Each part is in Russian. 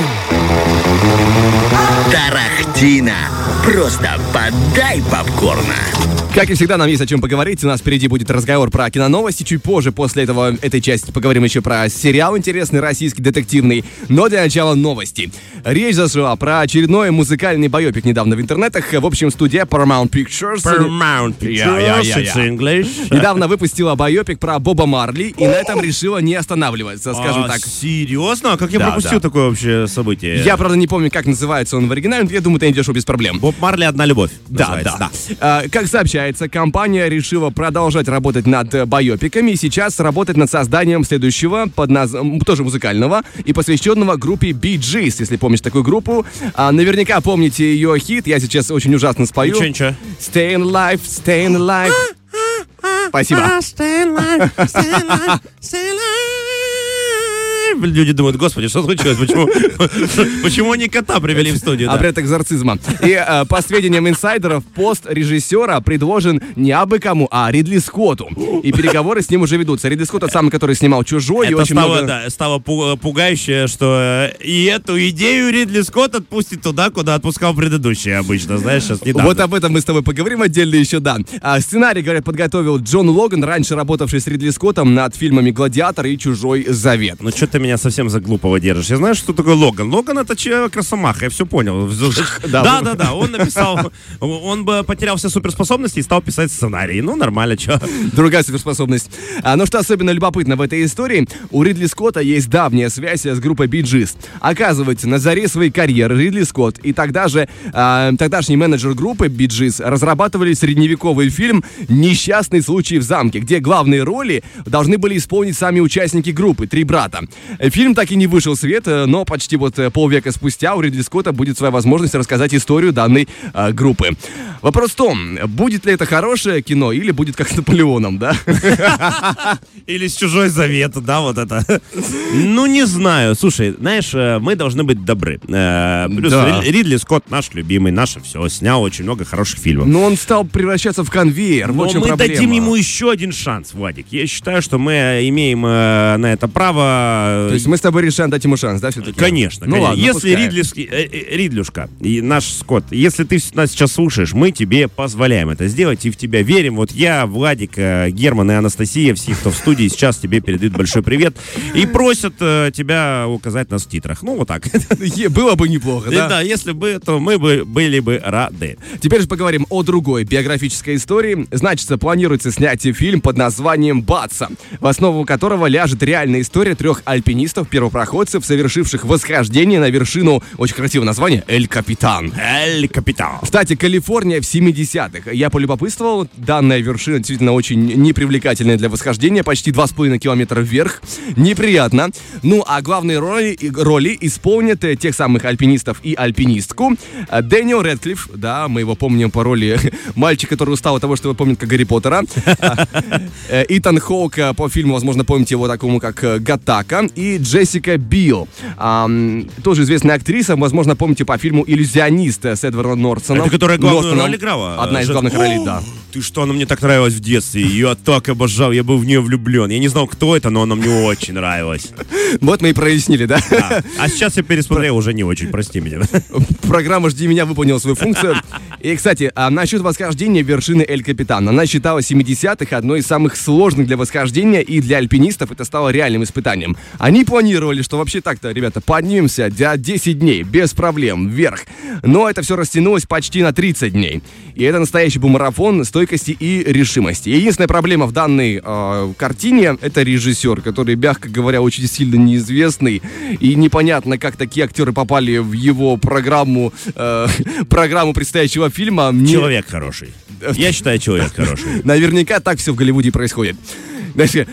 Boom. Тарахтино. Просто добавь попкорна. Как и всегда, нам есть о чем поговорить. У нас впереди будет разговор про киноновости. Чуть позже, после этого, этой части, поговорим еще про сериал интересный, российский, детективный. Но для начала новости. Речь зашла про очередной музыкальный байопик недавно в интернетах. В общем, студия Paramount Pictures Paramount Pictures, Yeah, yeah, yeah, it's yeah. English. недавно выпустила байопик про Боба Марли и на этом решила не останавливаться, скажем А, так. Серьезно? А как я Да, пропустил да. такое вообще событие? Я, правда, не помню, как называется он в оригинале, но я думаю, ты найдешь его без проблем. Боб Марли «Одна любовь». Да, да. А, Как сообщается, компания решила продолжать работать над байопиками и сейчас работать над созданием следующего, под наз... тоже музыкального, и посвященного группе Bee Gees, если помнишь такую группу. А, наверняка помните ее хит, я сейчас очень ужасно спою. Ничего, ничего. Staying alive, staying alive. Спасибо. Люди думают, господи, что случилось? Почему, почему они кота привели в студию? Обряд экзорцизма. И э, по сведениям инсайдеров, пост режиссера предложен не абы кому, а Ридли Скотту. И переговоры с ним уже ведутся. Ридли Скотт тот самый, который снимал «Чужой» и Это очень стало, много... да, стало пу- пугающе, что э, и эту идею Ридли Скотт отпустит туда, куда отпускал предыдущий обычно, знаешь, сейчас недавно. Вот об этом мы с тобой поговорим отдельно еще, да. А, сценарий, говорят, подготовил Джон Логан, раньше работавший с Ридли Скоттом над фильмами «Гладиатор» и «Чужой завет». Ну что ты меня совсем за глупого держишь? Я знаю, что такое Логан. Логан это человек Росомаха, я все понял. Да, Да, да. Он написал, он бы потерял все суперспособности и стал писать сценарий. Ну, нормально, что. Другая суперспособность. А, но что особенно любопытно в этой истории, у Ридли Скотта есть давняя связь с группой Gees. Оказывается, на заре своей карьеры Ридли Скотт и тогда же а, тогдашний менеджер группы Gees разрабатывали средневековый фильм «Несчастный случай в замке», где главные роли должны были исполнить сами участники группы, три брата. Фильм так и не вышел в свет, э, но почти вот э, полвека спустя у Ридли Скотта будет своя возможность рассказать историю данной группы. Вопрос в том, будет ли это хорошее кино или будет как с Наполеоном, да? Или с чужой завет, да, вот это. Ну, не знаю. Слушай, знаешь, э, мы должны быть добры. Э, Плюс Да. Ри- Ридли Скотт наш любимый, наше все, снял очень много хороших фильмов. Но он стал превращаться в конвейер. Но вот мы проблема. дадим ему еще один шанс, Владик. Я считаю, что мы имеем э, на это право. То есть мы с тобой решаем дать ему шанс, да, все-таки? Конечно, Ну конечно. ладно, если. Ридли, э, э, Ридлюшка и наш Скотт, если ты нас сейчас слушаешь, мы тебе позволяем это сделать и в тебя верим. Вот я, Владик, э, Герман и Анастасия, все, кто в студии, сейчас тебе передают большой привет и просят э, тебя указать нас в титрах. Ну, вот так. Было бы неплохо, да? Да, если бы, то мы бы были бы рады. Теперь же поговорим о другой биографической истории. Значится, планируется снять фильм под названием «Батса», в основу которого ляжет реальная история трех альпинистов-первопроходцев, совершивших восхождение на вершину, очень красивое название, «Эль Капитан». Эль Капитан. В штате Калифорния в 70-х. Я полюбопытствовал, данная вершина действительно очень непривлекательная для восхождения, почти 2,5 километра вверх. Неприятно. Ну, а главные роли, роли исполнят э, тех самых альпинистов и альпинистку. Э, Дэниел Редклифф, да, мы его помним по роли мальчика, который устал от того, что его помнит как Гарри Поттера. Э, Итан Хоук по фильму, возможно, помните его такому, как Гатака. И Джессика Билл, ам, тоже известная актриса, возможно, помните по фильму «Иллюзионист» с Эдвардом Нортсоном. Это которая главную Нортоном. роль играла? Одна из Жен- главных ролей, да. Ты что, она мне так нравилась в детстве. Ее так обожал, я был в нее влюблен. Я не знал, кто это, но она мне очень нравилась. Вот мы и прояснили, да? Да. А сейчас я пересмотрел, уже не очень, прости меня. Программа «Жди меня» выполнила свою функцию. И, кстати, а насчет восхождения вершины Эль Капитан. Она считалась в 70-х одной из самых сложных для восхождения, и для альпинистов это стало реальным испытанием. Они планировали, что вообще так-то, ребята, поднимемся за 10 дней, без проблем, вверх. Но это все растянулось почти на 30 дней. И это настоящий был марафон стойкости и решимости. Единственная проблема в данной э, картине — это режиссер, который, мягко говоря, очень сильно неизвестный. И непонятно, как такие актеры попали в его программу, э, программу предстоящего фильма. Мне- Человек хороший. Я считаю, человек хороший. Наверняка так все в Голливуде происходит.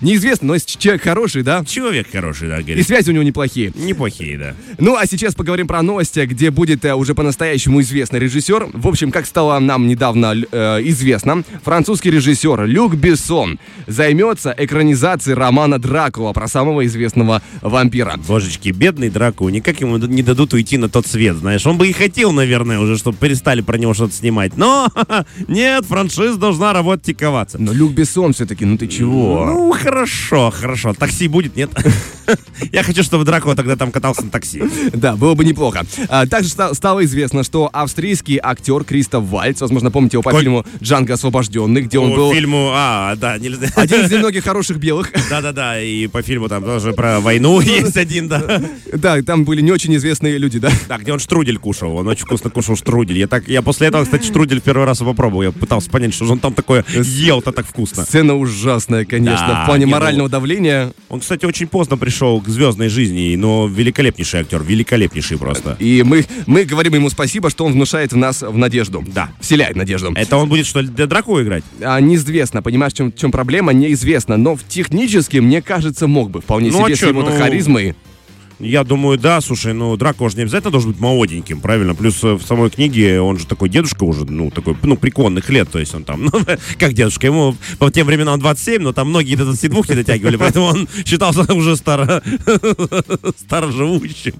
Неизвестно, но если человек хороший, да? Человек хороший, да, И говорит. связи у него неплохие. Неплохие, да. Ну, а сейчас поговорим про новости, где будет э, уже по-настоящему известный режиссер. В общем, как стало нам недавно э, известно, французский режиссер Люк Бессон займется экранизацией романа Дракула про самого известного вампира. Божечки, бедный Дракула, никак ему не дадут уйти на тот свет, знаешь. Он бы и хотел, наверное, уже, чтобы перестали про него что-то снимать. Но нет, франшиза должна работать и коваться. Но Люк Бессон все-таки, ну ты чего? Ну, хорошо, хорошо. Такси будет, нет? Я хочу, чтобы Дракула тогда там катался на такси. Да, было бы неплохо. А, также ста- стало известно, что австрийский актер Кристоф Вальц, возможно, помните его по Коль- фильму «Джанго освобожденный», где он был фильму, а, да, нельзя. один из немногих хороших белых. Да-да-да, и по фильму там тоже про войну есть один, да. Да, там были не очень известные люди, да. Да, где он штрудель кушал. Он очень вкусно кушал штрудель. Я так, я после этого, кстати, штрудель первый раз попробовал. Я пытался понять, что же он там такое ел-то так вкусно. Сцена ужасная, конечно, Да, в плане не, ну- морального давления. Он, кстати, очень поздно пришел к звездной жизни, но великолепнейший актер, великолепнейший просто. И мы, мы говорим ему спасибо, что он внушает в нас в надежду. Да. Вселяет надежду. Это он будет, что ли, для Дракула играть? А, неизвестно, понимаешь, в чем, в чем проблема, неизвестно. Но в технически, мне кажется, мог бы вполне Ну, а себе с чё, его-то ну, харизмой. Я думаю, да, слушай, ну Дракула же не обязательно должен быть молоденьким, правильно? Плюс э, в самой книге он же такой дедушка уже, ну, такой, ну, преклонных лет, то есть он там, ну, как дедушка, ему по тем временам 27, но там многие до 22 не дотягивали, поэтому он считался уже старо, староживущим.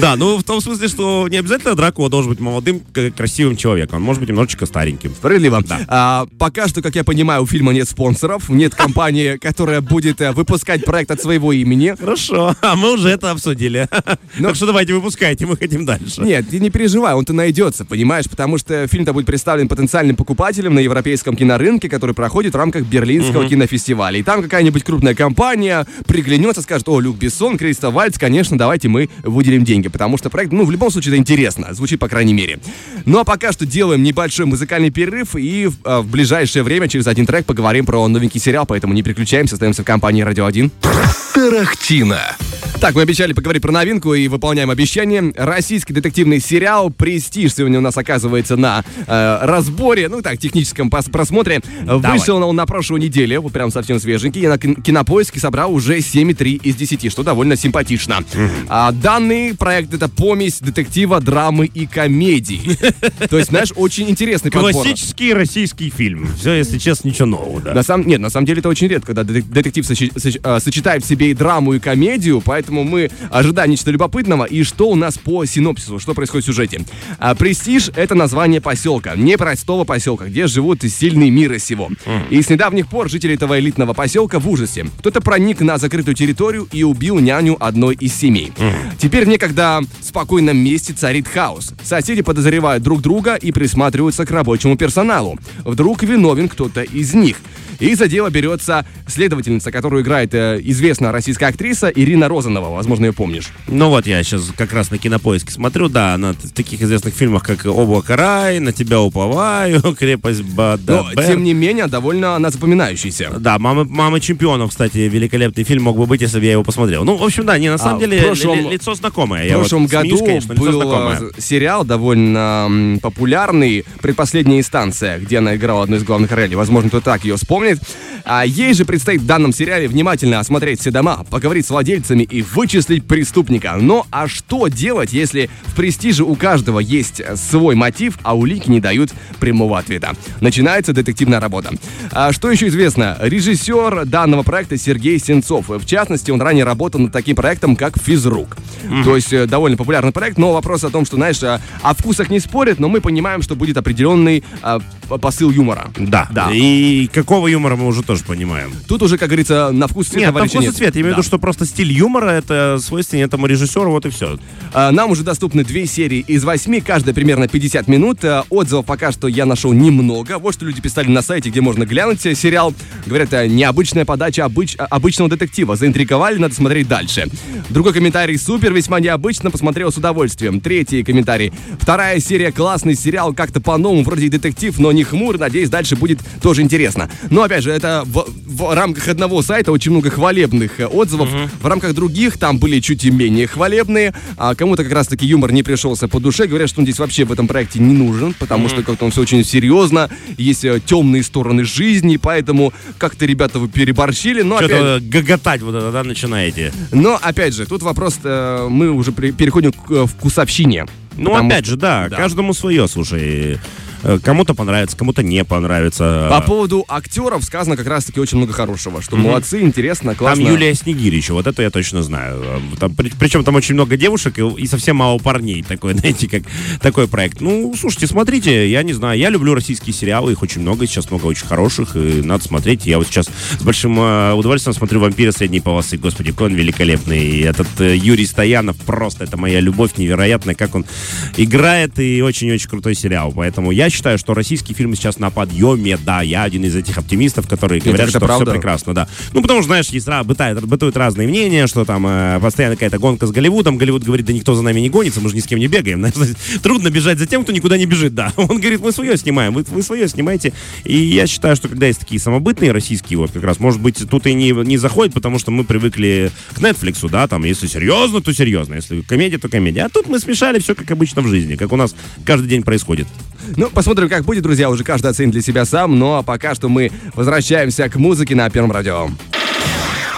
Да, ну, в том смысле, что не обязательно Дракула должен быть молодым, красивым человеком, он может быть немножечко стареньким. Справедливо. Да. А, пока что, как я понимаю, у фильма нет спонсоров, нет компании, которая будет э, выпускать проект от своего имени. Хорошо, а мы уже это обсудили. Так что давайте выпускайте, мы хотим дальше. Нет, ты не переживай, он-то найдется, понимаешь, потому что фильм-то будет представлен потенциальным покупателем на европейском кинорынке, который проходит в рамках Берлинского кинофестиваля. И там какая-нибудь крупная компания приглянется, скажет, о, Люк Бессон, Криста Вальц, конечно, давайте мы выделим деньги, потому что проект, ну, в любом случае, это интересно, звучит, по крайней мере. Ну, а пока что делаем небольшой музыкальный перерыв, и в, а, в ближайшее время, через один трек, поговорим про новенький сериал, поэтому не переключаемся, остаемся в компании «Радио 1». Тарахтина. Так, мы обещали поговорить про новинку и выполняем обещание. Российский детективный сериал «Престиж» сегодня у нас оказывается на э, разборе, ну так, техническом просмотре. Давай. Вышел он на прошлой неделе, вот прям совсем свеженький, и на кин- кинопоиске собрал уже 7,3 из 10, что довольно симпатично. А, данный проект это помесь детектива, драмы и комедии. То есть, знаешь, очень интересный подбор. Классический российский фильм. Все, если честно, ничего нового, да. На самом, нет, на самом деле это очень редко, когда детек- детектив а, сочетает в себе и драму, и комедию, поэтому мы ожидаем нечто любопытного. И что у нас по синопсису, что происходит в сюжете? А, Престиж — это название поселка, непростого поселка, где живут сильные мира сего. И с недавних пор жители этого элитного поселка в ужасе. Кто-то проник на закрытую территорию и убил няню одной из семей. Теперь в некогда спокойном месте царит хаос. Соседи подозревают друг друга и присматриваются к рабочему персоналу. Вдруг виновен кто-то из них. И за дело берется следовательница, которую играет э, известная российская актриса Ирина Розанова. Возможно, ее помнишь. Ну вот я сейчас как раз на кинопоиске смотрю, да, на таких известных фильмах, как «Облако рай», «На тебя уповаю», «Крепость Но, Бадабер». тем не менее, довольно она запоминающаяся. Да, «Мамы, «Мамы чемпионов», кстати, великолепный фильм мог бы быть, если бы я его посмотрел. Ну, в общем, да, не, на самом А, деле, прошлом- ли- лицо знакомое. В Я вот прошлом смеюсь, году конечно, был э, сериал довольно популярный «Предпоследняя инстанция», где она играла одну из главных ролей. Возможно, кто так ее вспомнит. А ей же предстоит в данном сериале внимательно осмотреть все дома, поговорить с владельцами и вычислить преступника. Но а что делать, если в «Престиже» у каждого есть свой мотив, а улики не дают прямого ответа? Начинается детективная работа. А что еще известно? Режиссер данного проекта Сергей Сенцов. В частности, он ранее работал над таким проектом, как «Физрук». То есть э, довольно популярный проект, но вопрос о том, что, знаешь, о вкусах не спорят, но мы понимаем, что будет определенный п- посыл юмора. Да, Да. И какого юмора мы уже тоже понимаем. Тут уже, как говорится, на вкус цвет Нет, товарища вкус и цвет. Я имею в виду, что просто стиль юмора это свойственен этому режиссеру, вот и все. А, Нам уже доступны две серии из восьми, каждая примерно 50 минут. А, Отзывов пока что я нашел немного. Вот что люди писали на сайте, где можно глянуть э, сериал. Говорят, э, необычная подача обыч- а, обычного детектива. Заинтриговали, надо смотреть дальше. Другой комментарий. Супер, весьма необычно, посмотрел с удовольствием. Третий комментарий. Вторая серия, классный сериал, как-то по-новому, вроде детектив, но не хмур. Надеюсь, дальше будет тоже интересно. Но опять же, это в рамках одного сайта очень много хвалебных э, отзывов. В рамках других там были чуть и менее хвалебные. А кому-то как раз-таки юмор не пришелся по душе. Говорят, что он здесь вообще в этом проекте не нужен, потому что как-то он все очень серьезно. Есть э, темные стороны жизни, поэтому как-то ребята вы переборщили. Но опять, Что-то гоготать вот это, да, начинаете. но опять же, тут вопрос, э, мы уже при- переходим к э, вкусовщине. Ну, опять же, да, да. каждому свое, слушай. Э, Кому-то понравится, кому-то не понравится. По поводу актеров сказано как раз-таки очень много хорошего, что молодцы, интересно, Там классно. Юлия Снегирь еще, вот это я точно знаю. Э, Там, при- причем там очень много девушек и, и совсем мало парней. Такой, знаете, как такой проект. Ну, слушайте, смотрите, я не знаю, я люблю российские сериалы, их очень много, сейчас много очень хороших, и надо смотреть. Я вот сейчас с большим э, удовольствием смотрю «Вампира средней полосы». Господи, какой он великолепный. И этот э, Юрий Стоянов просто, это моя любовь невероятная, как он играет, и очень-очень крутой сериал. Поэтому я считаю, что российские фильмы сейчас на подъеме, да, я один из этих оптимистов, которые говорят, это что правда. все прекрасно, да. Ну, потому что, знаешь, есть, бытает, бытуют разные мнения, что там э, постоянно какая-то гонка с Голливудом. Голливуд говорит, да никто за нами не гонится, мы же ни с кем не бегаем. Трудно бежать за тем, кто никуда не бежит, да. Он говорит, мы свое снимаем, вы, вы свое снимаете. И я считаю, что когда есть такие самобытные российские, вот как раз, может быть, тут и не, не заходит, потому что мы привыкли к Netflix, да, там, если серьезно, то серьезно, если комедия, то комедия. А тут мы смешали все, как обычно в жизни, как у нас каждый день происходит. Ну, посмотрим, как будет, друзья, уже каждый оценит для себя сам. Ну, а пока что мы возвращаемся к музыке на Первом радио.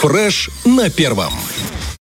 Фреш на первом.